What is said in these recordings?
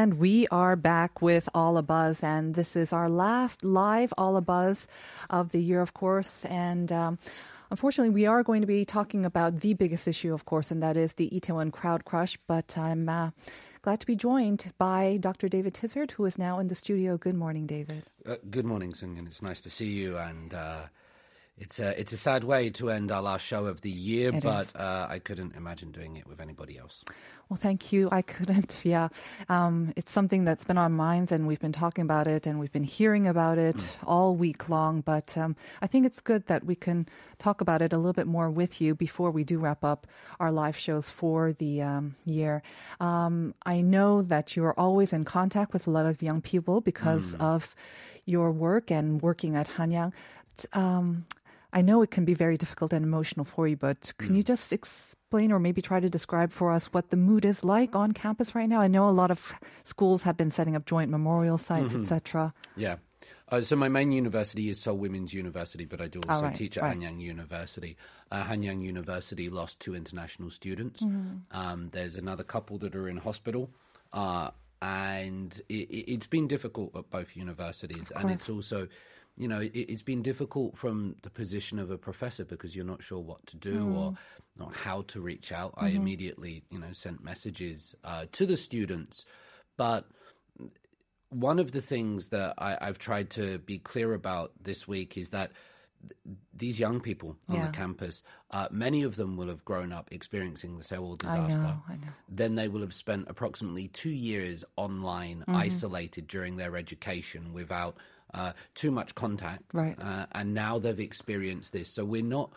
And we are back with All a Buzz, and this is our last live All a Buzz of the year, of course. And um, unfortunately, we are going to be talking about the biggest issue, of course, and that is the Itaewon crowd crush. But I'm uh, glad to be joined by Dr. David Tizzard, who is now in the studio. Good morning, David. Uh, good morning, Sungen. It's nice to see you. And uh, it's a it's a sad way to end our last show of the year, It but uh, I couldn't imagine doing it with anybody else. Well, thank you. I couldn't. Yeah. Um, it's something that's been on our minds, and we've been talking about it, and we've been hearing about it all week long. But um, I think it's good that we can talk about it a little bit more with you before we do wrap up our live shows for the um, year. Um, I know that you are always in contact with a lot of young people because of your work and working at Hanyang. I know it can be very difficult and emotional for you, but can you just explain or maybe try to describe for us what the mood is like on campus right now? I know a lot of schools have been setting up joint memorial sites, etc. Yeah. Uh, so my main university is Seoul Women's University, but I do also right, teach at right. Hanyang University. Uh, Hanyang University lost two international students. Mm-hmm. Um, there's another couple that are in hospital. Uh, and it, it- it's been difficult at both universities. And it's also, you know, it, it's been difficult from the position of a professor because you're not sure what to do or, Mm. or how to reach out. I Mm-hmm. immediately, you know, sent messages uh, to the students. But one of the things that I, I've tried to be clear about this week is that th- these young people on Yeah. the campus, uh, many of them will have grown up experiencing the Sewol I disaster. know, I know. Then they will have spent approximately two years online, Mm-hmm. isolated during their education without uh, too much contact. Right. Uh, and now they've experienced this. So we're not.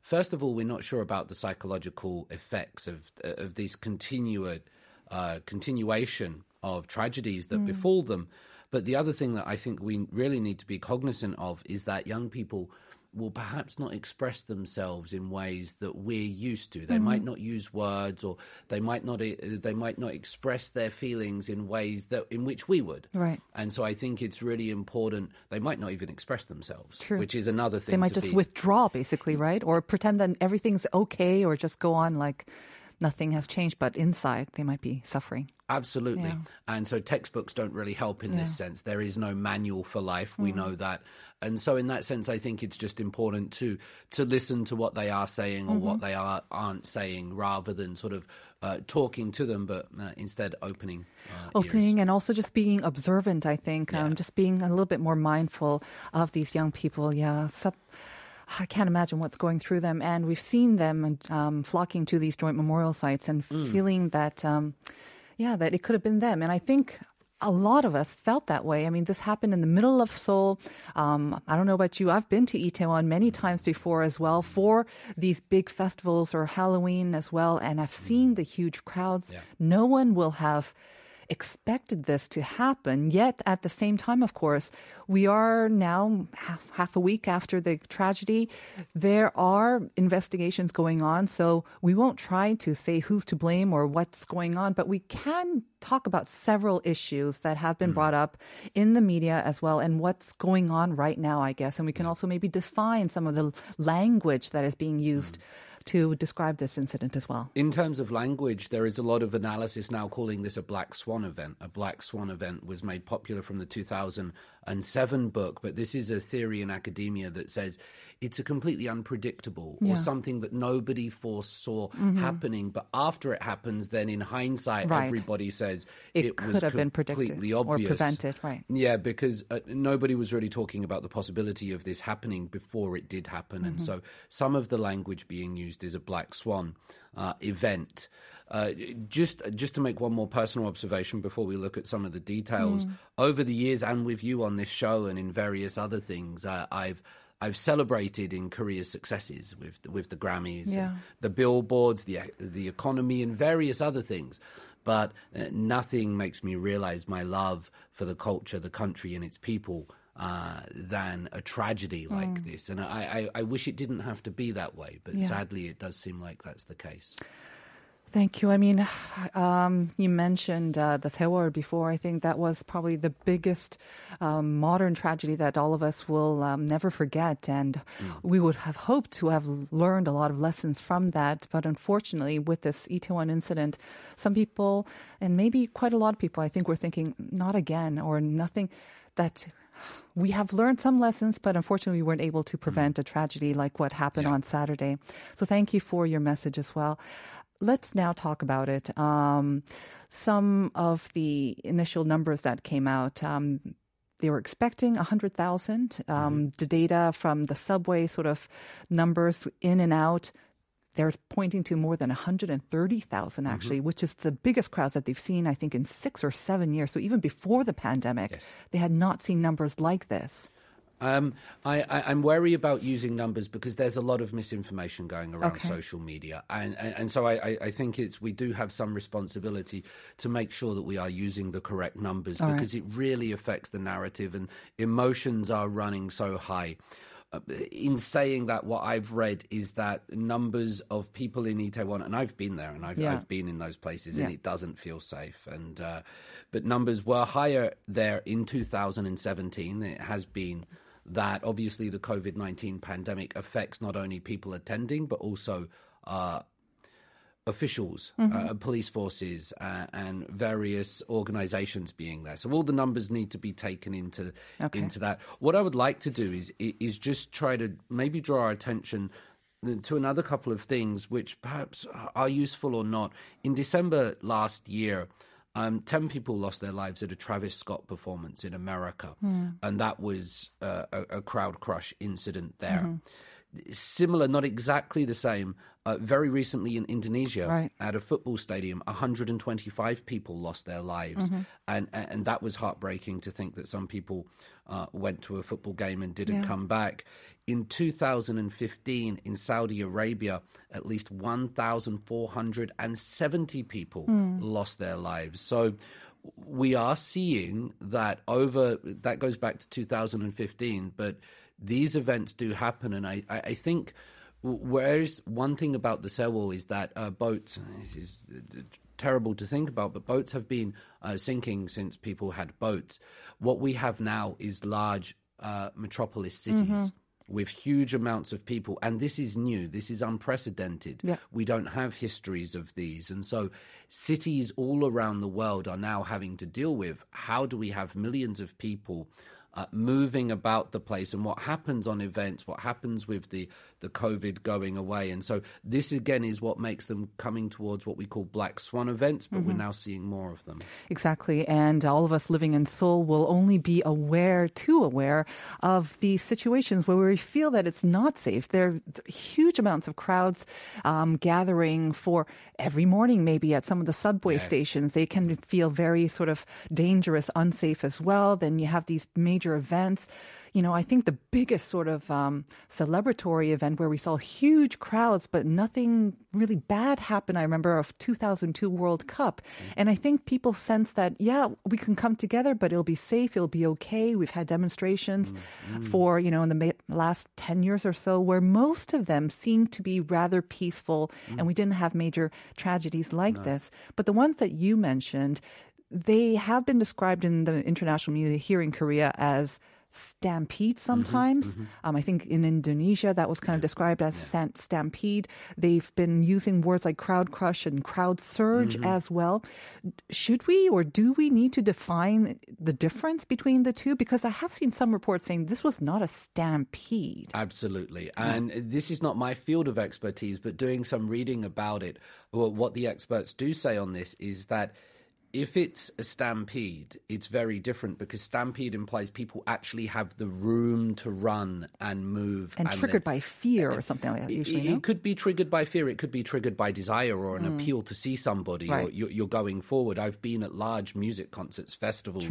First of all, we're not sure about the psychological effects of of this continued uh, continuation of tragedies that befall them. But the other thing that I think we really need to be cognizant of is that young people will perhaps not express themselves in ways that we're used to. They might not use words, or they might not uh, they might not express their feelings in ways that in which we would. Right. And so I think it's really important. They might not even express themselves, True. which is another thing. They might just be- withdraw, basically, right? Or pretend that everything's okay or just go on like nothing has changed, but inside they might be suffering. Absolutely. Yeah. And so textbooks don't really help in this sense. There is no manual for life. Mm. We know that. And so in that sense I think it's just important to to listen to what they are saying or Mm-hmm. what they are aren't saying rather than sort of uh, talking to them but uh, instead opening uh, opening ears. and also just being observant i think um, just being a little bit more mindful of these young people yeah I can't imagine what's going through them, and we've seen them um, flocking to these joint memorial sites and feeling that, um, yeah, that it could have been them. And I think a lot of us felt that way. I mean, this happened in the middle of Seoul. Um, I don't know about you. I've been to Itaewon many times before as well for these big festivals or Halloween as well, and I've seen the huge crowds. No one will have expected this to happen. Yet at the same time, of course, we are now half, half a week after the tragedy. There are investigations going on. So we won't try to say who's to blame or what's going on, but we can talk about several issues that have been hmm. brought up in the media as well and what's going on right now, I guess. And we can also maybe define some of the language that is being used hmm. To describe this incident as well. In terms of language, there is a lot of analysis now calling this a black swan event. A black swan event was made popular from the 2007 book, but this is a theory in academia that says it's a completely unpredictable Yeah. or something that nobody foresaw happening. But after it happens, then in hindsight, Right. everybody says It it, could was have been predicted completely or prevented, right. Yeah, because uh, nobody was really talking about the possibility of this happening before it did happen, and Mm-hmm. so some of the language being used is a black swan uh, event. Uh, just just to make one more personal observation before we look at some of the details Mm. over the years, and with you on this show and in various other things, uh, I've I've celebrated in Korea's successes with with the Grammys, Yeah. and the billboards, the the economy, and various other things. but uh, nothing makes me realize my love for the culture, the country, and its people uh, than a tragedy like this. And I, I, I wish it didn't have to be that way, but Yeah. sadly, it does seem like that's the case. Thank you. I mean, um, you mentioned uh, the Sewol before. I think that was probably the biggest um, modern tragedy that all of us will um, never forget. And we would have hoped to have learned a lot of lessons from that. But unfortunately, with this Itaewon incident, some people, and maybe quite a lot of people, I think, were thinking, not again, or nothing that we have learned some lessons, but unfortunately, we weren't able to prevent a tragedy like what happened Yeah. on Saturday. So, thank you for your message as well. Let's now talk about it. Um, some of the initial numbers that came out. Um, they were expecting 100,000. Um, The data from the subway sort of numbers in and out, they're pointing to more than 130,000 actually, which is the biggest crowds that they've seen, I think, in six or seven years. So even before the pandemic, they had not seen numbers like this. Um, I, I, I'm wary about using numbers because there's a lot of misinformation going around Okay. social media, and and, and so I, I, think it's we do have some responsibility to make sure that we are using the correct numbers All right. because it really affects the narrative, and emotions are running so high. Uh, In saying that, what I've read is that numbers of people in Itaewon, and I've been there, and I've, Yeah. I've been in those places, and it doesn't feel safe. And uh, but numbers were higher there in 2017. It has been that obviously the COVID 19 pandemic affects not only people attending, but also uh, officials, uh, police forces, uh, and various organizations being there. So all the numbers need to be taken into Okay. into that. What I would like to do is is just try to maybe draw our attention to another couple of things which perhaps are useful or not. In December last year, um, 10 people lost their lives at a Travis Scott performance in America. And that was uh, a, a crowd crush incident there. Similar, not exactly the same, uh, very recently in Indonesia Right. at a football stadium, 125 people lost their lives. And, and that was heartbreaking to think that some people uh, went to a football game and didn't Yeah. come back. In 2015, in Saudi Arabia, at least 1,470 people lost their lives. So we are seeing that over, that goes back to 2015, but these events do happen. And I, I, I think. Whereas one thing about the Sewol is that uh, boats, this is uh, terrible to think about, but boats have been uh, sinking since people had boats. What we have now is large uh, metropolis cities. With huge amounts of people, and this is new. This is unprecedented. Yeah. We don't have histories of these, and so cities all around the world are now having to deal with how do we have millions of people uh, moving about the place and what happens on events, what happens with the, the COVID going away. And so this again is what makes them coming towards what we call black swan events, but we're now seeing more of them. Exactly. And all of us living in Seoul will only be aware, too aware of these situations where we feel that it's not safe. There are huge amounts of crowds um, gathering for every morning, maybe at some of the subway Yes. stations. They can feel very sort of dangerous, unsafe as well. Then you have these major events. You know, I think the biggest sort of um, celebratory event where we saw huge crowds, but nothing really bad happened. I remember of 2002 World Cup, and I think people sense that yeah, we can come together, but it'll be safe, it'll be okay. We've had demonstrations for you know in the ma- last 10 years or so where most of them seem to be rather peaceful, and we didn't have major tragedies like this. But the ones that you mentioned, they have been described in the international media here in Korea as stampede mm-hmm, sometimes. Mm-hmm. Um, I think in Indonesia that was kind of described as stan- stampede. They've been using words like crowd crush and crowd surge mm-hmm. as well. Should we or do we need to define the difference between the two? Because I have seen some reports saying this was not a stampede. Absolutely. And this is not my field of expertise, but doing some reading about it, what the experts do say on this is that if it's a stampede, it's very different because stampede implies people actually have the room to run and move. And, triggered then- by fear or something like that, It- usually. It, no? could be triggered by fear. It could be triggered by desire or an appeal to see somebody. Or Right. you're, you're going forward. I've been at large music concerts, festivals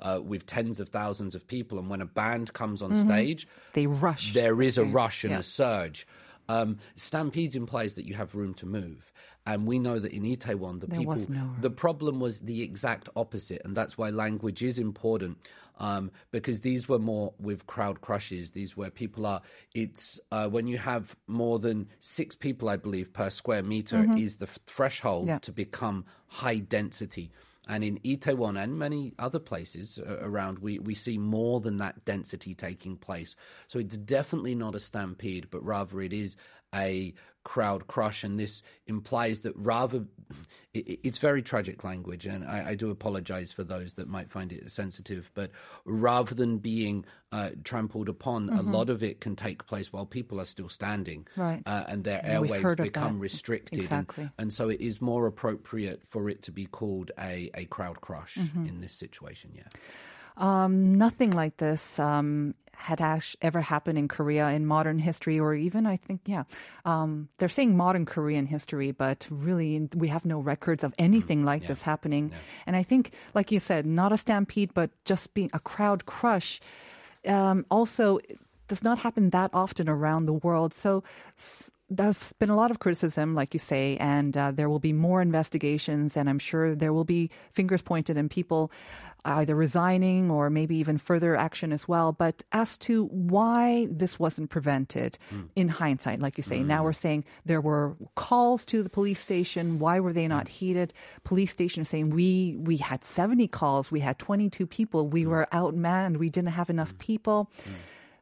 uh, with tens of thousands of people, and when a band comes on stage, They rush. there is a rush and Yeah. a surge. Um, stampedes implies that you have room to move, and we know that in Itaewon, the There people, no the problem was the exact opposite, and that's why language is important. Um, because these were more with crowd crushes. These where people are. It's uh, when you have more than six people, I believe, per square meter is the f- threshold Mm-hmm. Yeah. to become high density. And in Itaewon and many other places uh, around, we, we see more than that density taking place. So it's definitely not a stampede, but rather it is a crowd crush. And this implies that rather, it, it's very tragic language. And I, I do apologize for those that might find it sensitive. But rather than being uh, trampled upon, a lot of it can take place while people are still standing. Mm-hmm. Right. Uh, and their And airwaves become restricted. And- Exactly. and so it is more appropriate for it to be called a, a crowd crush Mm-hmm. in this situation, yeah. Um, nothing like this um, had ash- ever happened in Korea in modern history, or even I think, yeah, um, they're saying modern Korean history, but really we have no records of anything like this happening. And I think, like you said, not a stampede, but just being a crowd crush. Um, also, it does not happen that often around the world. So s- there's been a lot of criticism, like you say, and uh, there will be more investigations, and I'm sure there will be fingers pointed and people either resigning or maybe even further action as well. But as to why this wasn't prevented hmm. in hindsight, like you say, now hmm. we're saying there were calls to the police station. Why were they not heeded? Police station is saying we we had 70 calls, we had 22 people, we hmm. were outmanned, we didn't have enough people.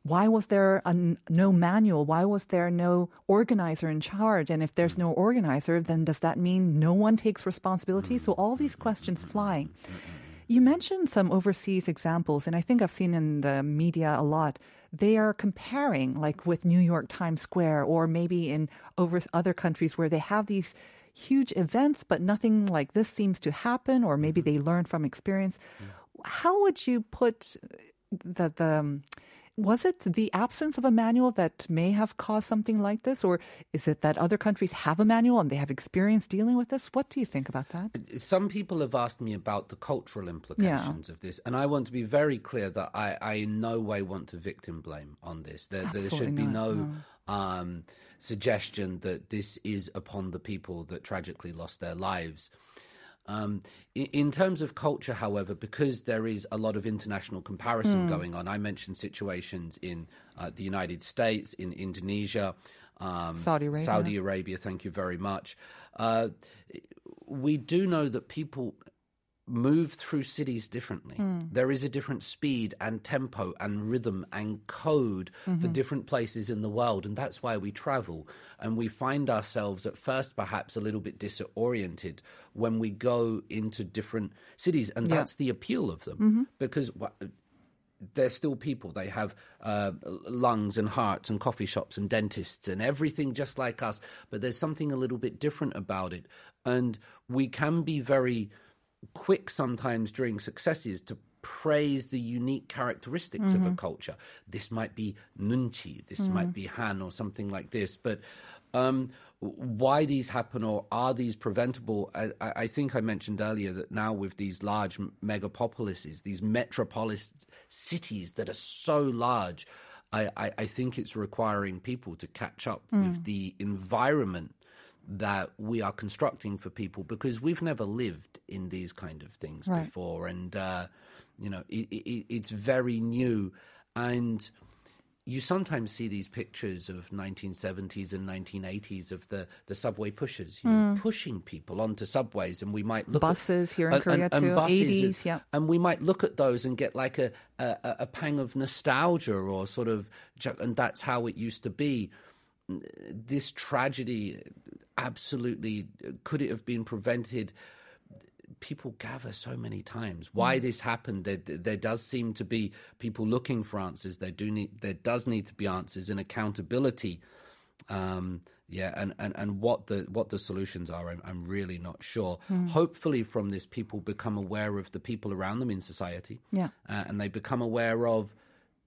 Why was there a, no manual? Why was there no organizer in charge? And if there's no organizer, then does that mean no one takes responsibility? So all these questions flying. You mentioned some overseas examples, and I think I've seen in the media a lot. They are comparing, like with New York Times Square, or maybe in over other countries where they have these huge events, but nothing like this seems to happen, or maybe mm-hmm. they learn from experience. How would you put the the was it the absence of a manual that may have caused something like this, or is it that other countries have a manual and they have experience dealing with this? What do you think about that? Some people have asked me about the cultural implications of this, and I want to be very clear that I, I in no way want to victim blame on this. There, there should be not, no um, suggestion that this is upon the people that tragically lost their lives. Um, in, in terms of culture, however, because there is a lot of international comparison going on, I mentioned situations in uh, the United States, in Indonesia, um, Saudi Arabia. Saudi Arabia. Thank you very much. Uh, we do know that people move through cities differently. Mm. There is a different speed and tempo and rhythm and code for mm-hmm. different places in the world. And that's why we travel. And we find ourselves at first perhaps a little bit disoriented when we go into different cities. And that's the appeal of them mm-hmm. because. wha- they're still people. They have uh, lungs and hearts and coffee shops and dentists and everything just like us. But there's something a little bit different about it. And we can be very quick sometimes during successes to praise the unique characteristics of a mm-hmm. culture. This might be nunchi, this mm-hmm. might be han or something like this. But um, why these happen or are these preventable? I, I think I mentioned earlier that now with these large megapolises, these metropolis cities that are so large, I, I, I think it's requiring people to catch up with mm. the environment that we are constructing for people because we've never lived in these kind of things Right. before, and uh, you know it, it, it's very new, and you sometimes see these pictures of 1970s and 1980s of the, the subway pushers, you know, pushing people onto subways, and we might look. Buses at, here in Korea too, buses, 80s, yeah. and we might look at those and get like a, a, a pang of nostalgia or sort of, and that's how it used to be. This tragedy, absolutely, could it have been prevented? People gather so many times. Why this happened? There, there does seem to be people looking for answers. There do need, there does need to be answers and accountability. Um, yeah, and, and, and what the what the solutions are, I'm, I'm really not sure. Hopefully, from this, people become aware of the people around them in society, Yeah. uh, and they become aware of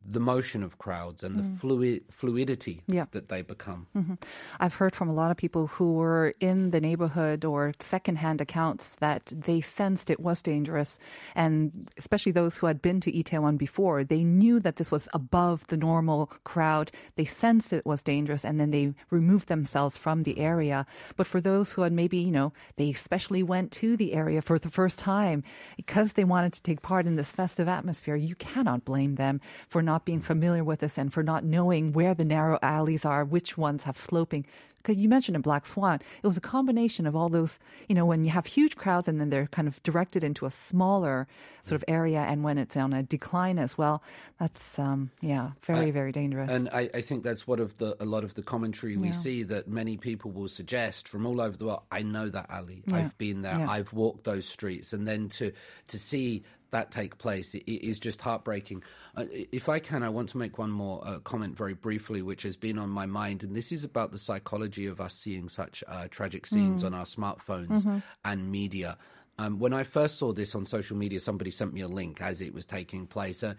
the motion of crowds and the mm. fluid fluidity Yeah. that they become. Mm-hmm. I've heard from a lot of people who were in the neighborhood or secondhand accounts that they sensed it was dangerous. And especially those who had been to Itaewon before, they knew that this was above the normal crowd. They sensed it was dangerous and then they removed themselves from the area. But for those who had maybe, you know, they especially went to the area for the first time because they wanted to take part in this festive atmosphere, you cannot blame them for not being familiar with this and for not knowing where the narrow alleys are, which ones have sloping. Because you mentioned in Black Swan, it was a combination of all those, you know, when you have huge crowds and then they're kind of directed into a smaller sort of area, and when it's on a decline as well, that's um, yeah, very very dangerous. And I, I think that's what of the a lot of the commentary we Yeah. see that many people will suggest from all over the world. I know that alley. Yeah. I've been there. Yeah. I've walked those streets, and then to to see that take place it, is just heartbreaking. Uh, if I can, I want to make one more uh, comment very briefly, which has been on my mind, and this is about the psychology of us seeing such uh, tragic scenes on our smartphones and media. Um, when I first saw this on social media, somebody sent me a link as it was taking place. Uh,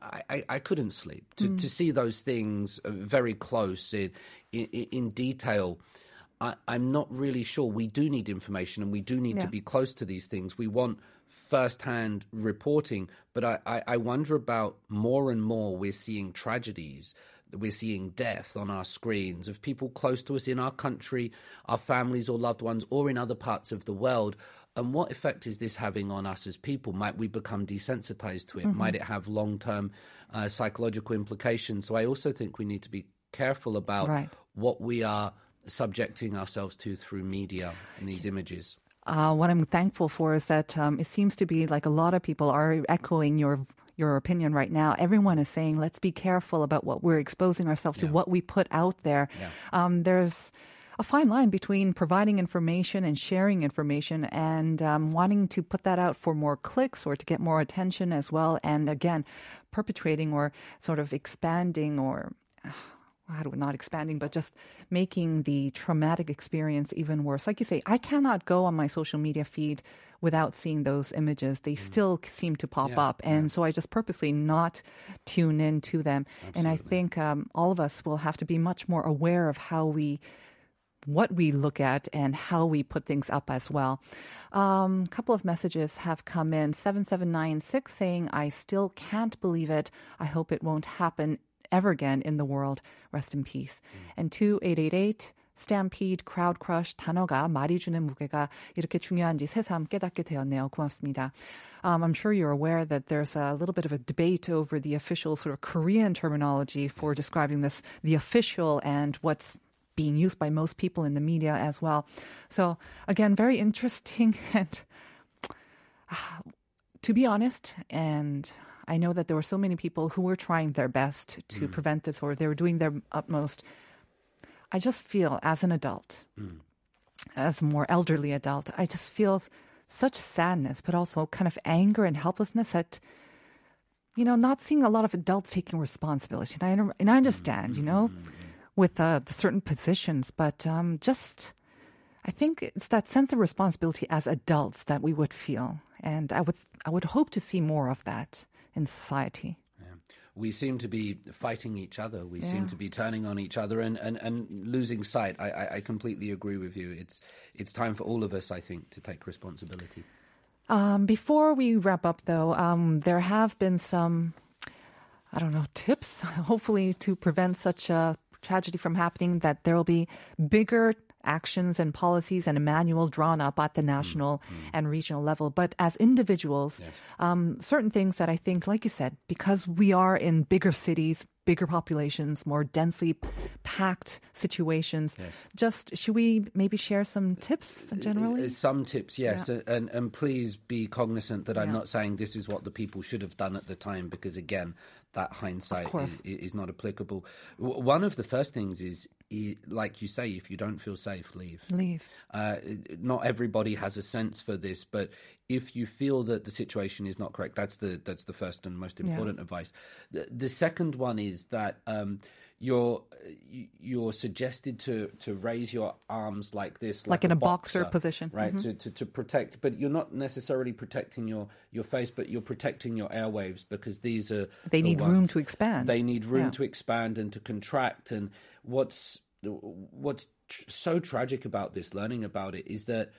I, I, I couldn't sleep to, to see those things uh, very close in, in, in detail. I, I'm not really sure. We do need information and we do need Yeah. to be close to these things. We want first-hand reporting, but I, I, I wonder about more and more we're seeing tragedies. We're seeing death on our screens of people close to us in our country, our families or loved ones, or in other parts of the world. And what effect is this having on us as people? Might we become desensitized to it? Might it have long term uh, psychological implications? So I also think we need to be careful about Right. what we are subjecting ourselves to through media and these images. Uh, what I'm thankful for is that um, it seems to be like a lot of people are echoing your your opinion right now. Everyone is saying, let's be careful about what we're exposing ourselves to, what we put out there. Um, there's a fine line between providing information and sharing information and um, wanting to put that out for more clicks or to get more attention as well. And again, perpetrating or sort of expanding or how do we not expanding, but just making the traumatic experience even worse. Like you say, I cannot go on my social media feed without seeing those images. They still seem to pop Mm. Yeah, up. And so I just purposely not tune in to them. And I think um, all of us will have to be much more aware of how we what we look at and how we put things up as well. A um, couple of messages have come in. 7796 saying, I still can't believe it. I hope it won't happen ever again in the world. Rest in peace. And 2888 stampede, crowd crush 단어가 말이 주는 무게가 이렇게 중요한지 새삼 깨닫게 되었네요. 고맙습니다. Um, I'm sure you're aware that there's a little bit of a debate over the official sort of Korean terminology for describing this, the official and what's being used by most people in the media as well. So again, very interesting and to be honest, and I know that there were so many people who were trying their best to mm. prevent this or they were doing their utmost. I just feel as an adult, mm. as a more elderly adult, I just feel such sadness, but also kind of anger and helplessness at, you know, not seeing a lot of adults taking responsibility. And I, and I mm, understand, you know, with uh, the certain positions, but um, just I think it's that sense of responsibility as adults that we would feel, and I would I would hope to see more of that in society. we seem to be fighting each other. We seem to be turning on each other and, and, and losing sight. I, I, I completely agree with you. It's it's time for all of us, I think, to take responsibility. Um, before we wrap up, though, um, there have been some, I don't know, tips, hopefully, to prevent such a tragedy from happening, that there will be bigger actions and policies and a manual drawn up at the national and regional level. But as individuals, um, certain things that I think, like you said, because we are in bigger cities, bigger populations, more densely packed situations, just should we maybe share some tips generally? Uh, Some tips, yes, and and please be cognizant that I'm not saying this is what the people should have done at the time, because again, that hindsight is, is not applicable. One of the first things is, like you say, if you don't feel safe, leave. Leave. Uh, not everybody has a sense for this, but if you feel that the situation is not correct, that's the that's the first and most important advice. The, the second one is that um, you're you- you're suggested to to raise your arms like this, Like in a a boxer position. Mm-hmm. right? To, to to protect, but you're not necessarily protecting your your face, but you're protecting your airwaves because these are They the need room to expand. They need room Yeah. to expand and to contract. And what's what's tr- so tragic about this, learning about it, is that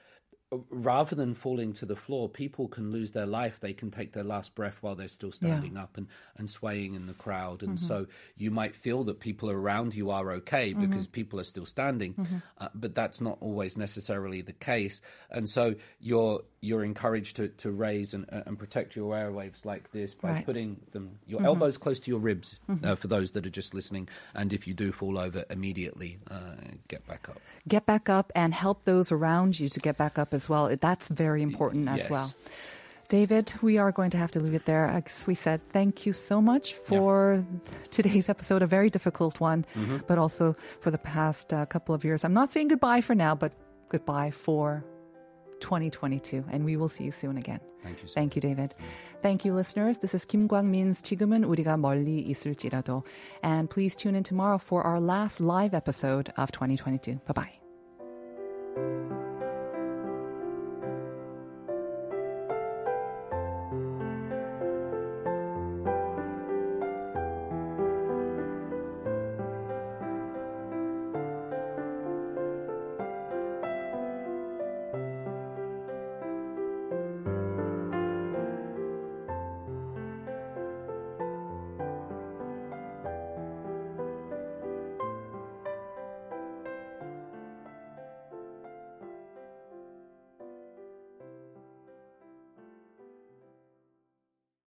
rather than falling to the floor, people can lose their life. They can take their last breath while they're still standing up and, and swaying in the crowd. And mm-hmm. so you might feel that people around you are okay mm-hmm. because people are still standing, mm-hmm. uh, but that's not always necessarily the case. And so you're you're encouraged to, to raise and, uh, and protect your airwaves like this by Right. putting them your elbows close to your ribs uh, for those that are just listening. And if you do fall over, immediately uh, get back up. Get back up and help those around you to get back up as well. That's very important as Yes. well. David, we are going to have to leave it there. As we said, thank you so much for today's episode, a very difficult one, Mm-hmm. but also for the past uh, couple of years. I'm not saying goodbye for now, but goodbye for 2022. And we will see you soon again. Thank you so Thank you, David. Thank you, listeners. This is Kim Kwang-min's 지금은 우리가 멀리 있을지라도. And please tune in tomorrow for our last live episode of 2022. Bye-bye.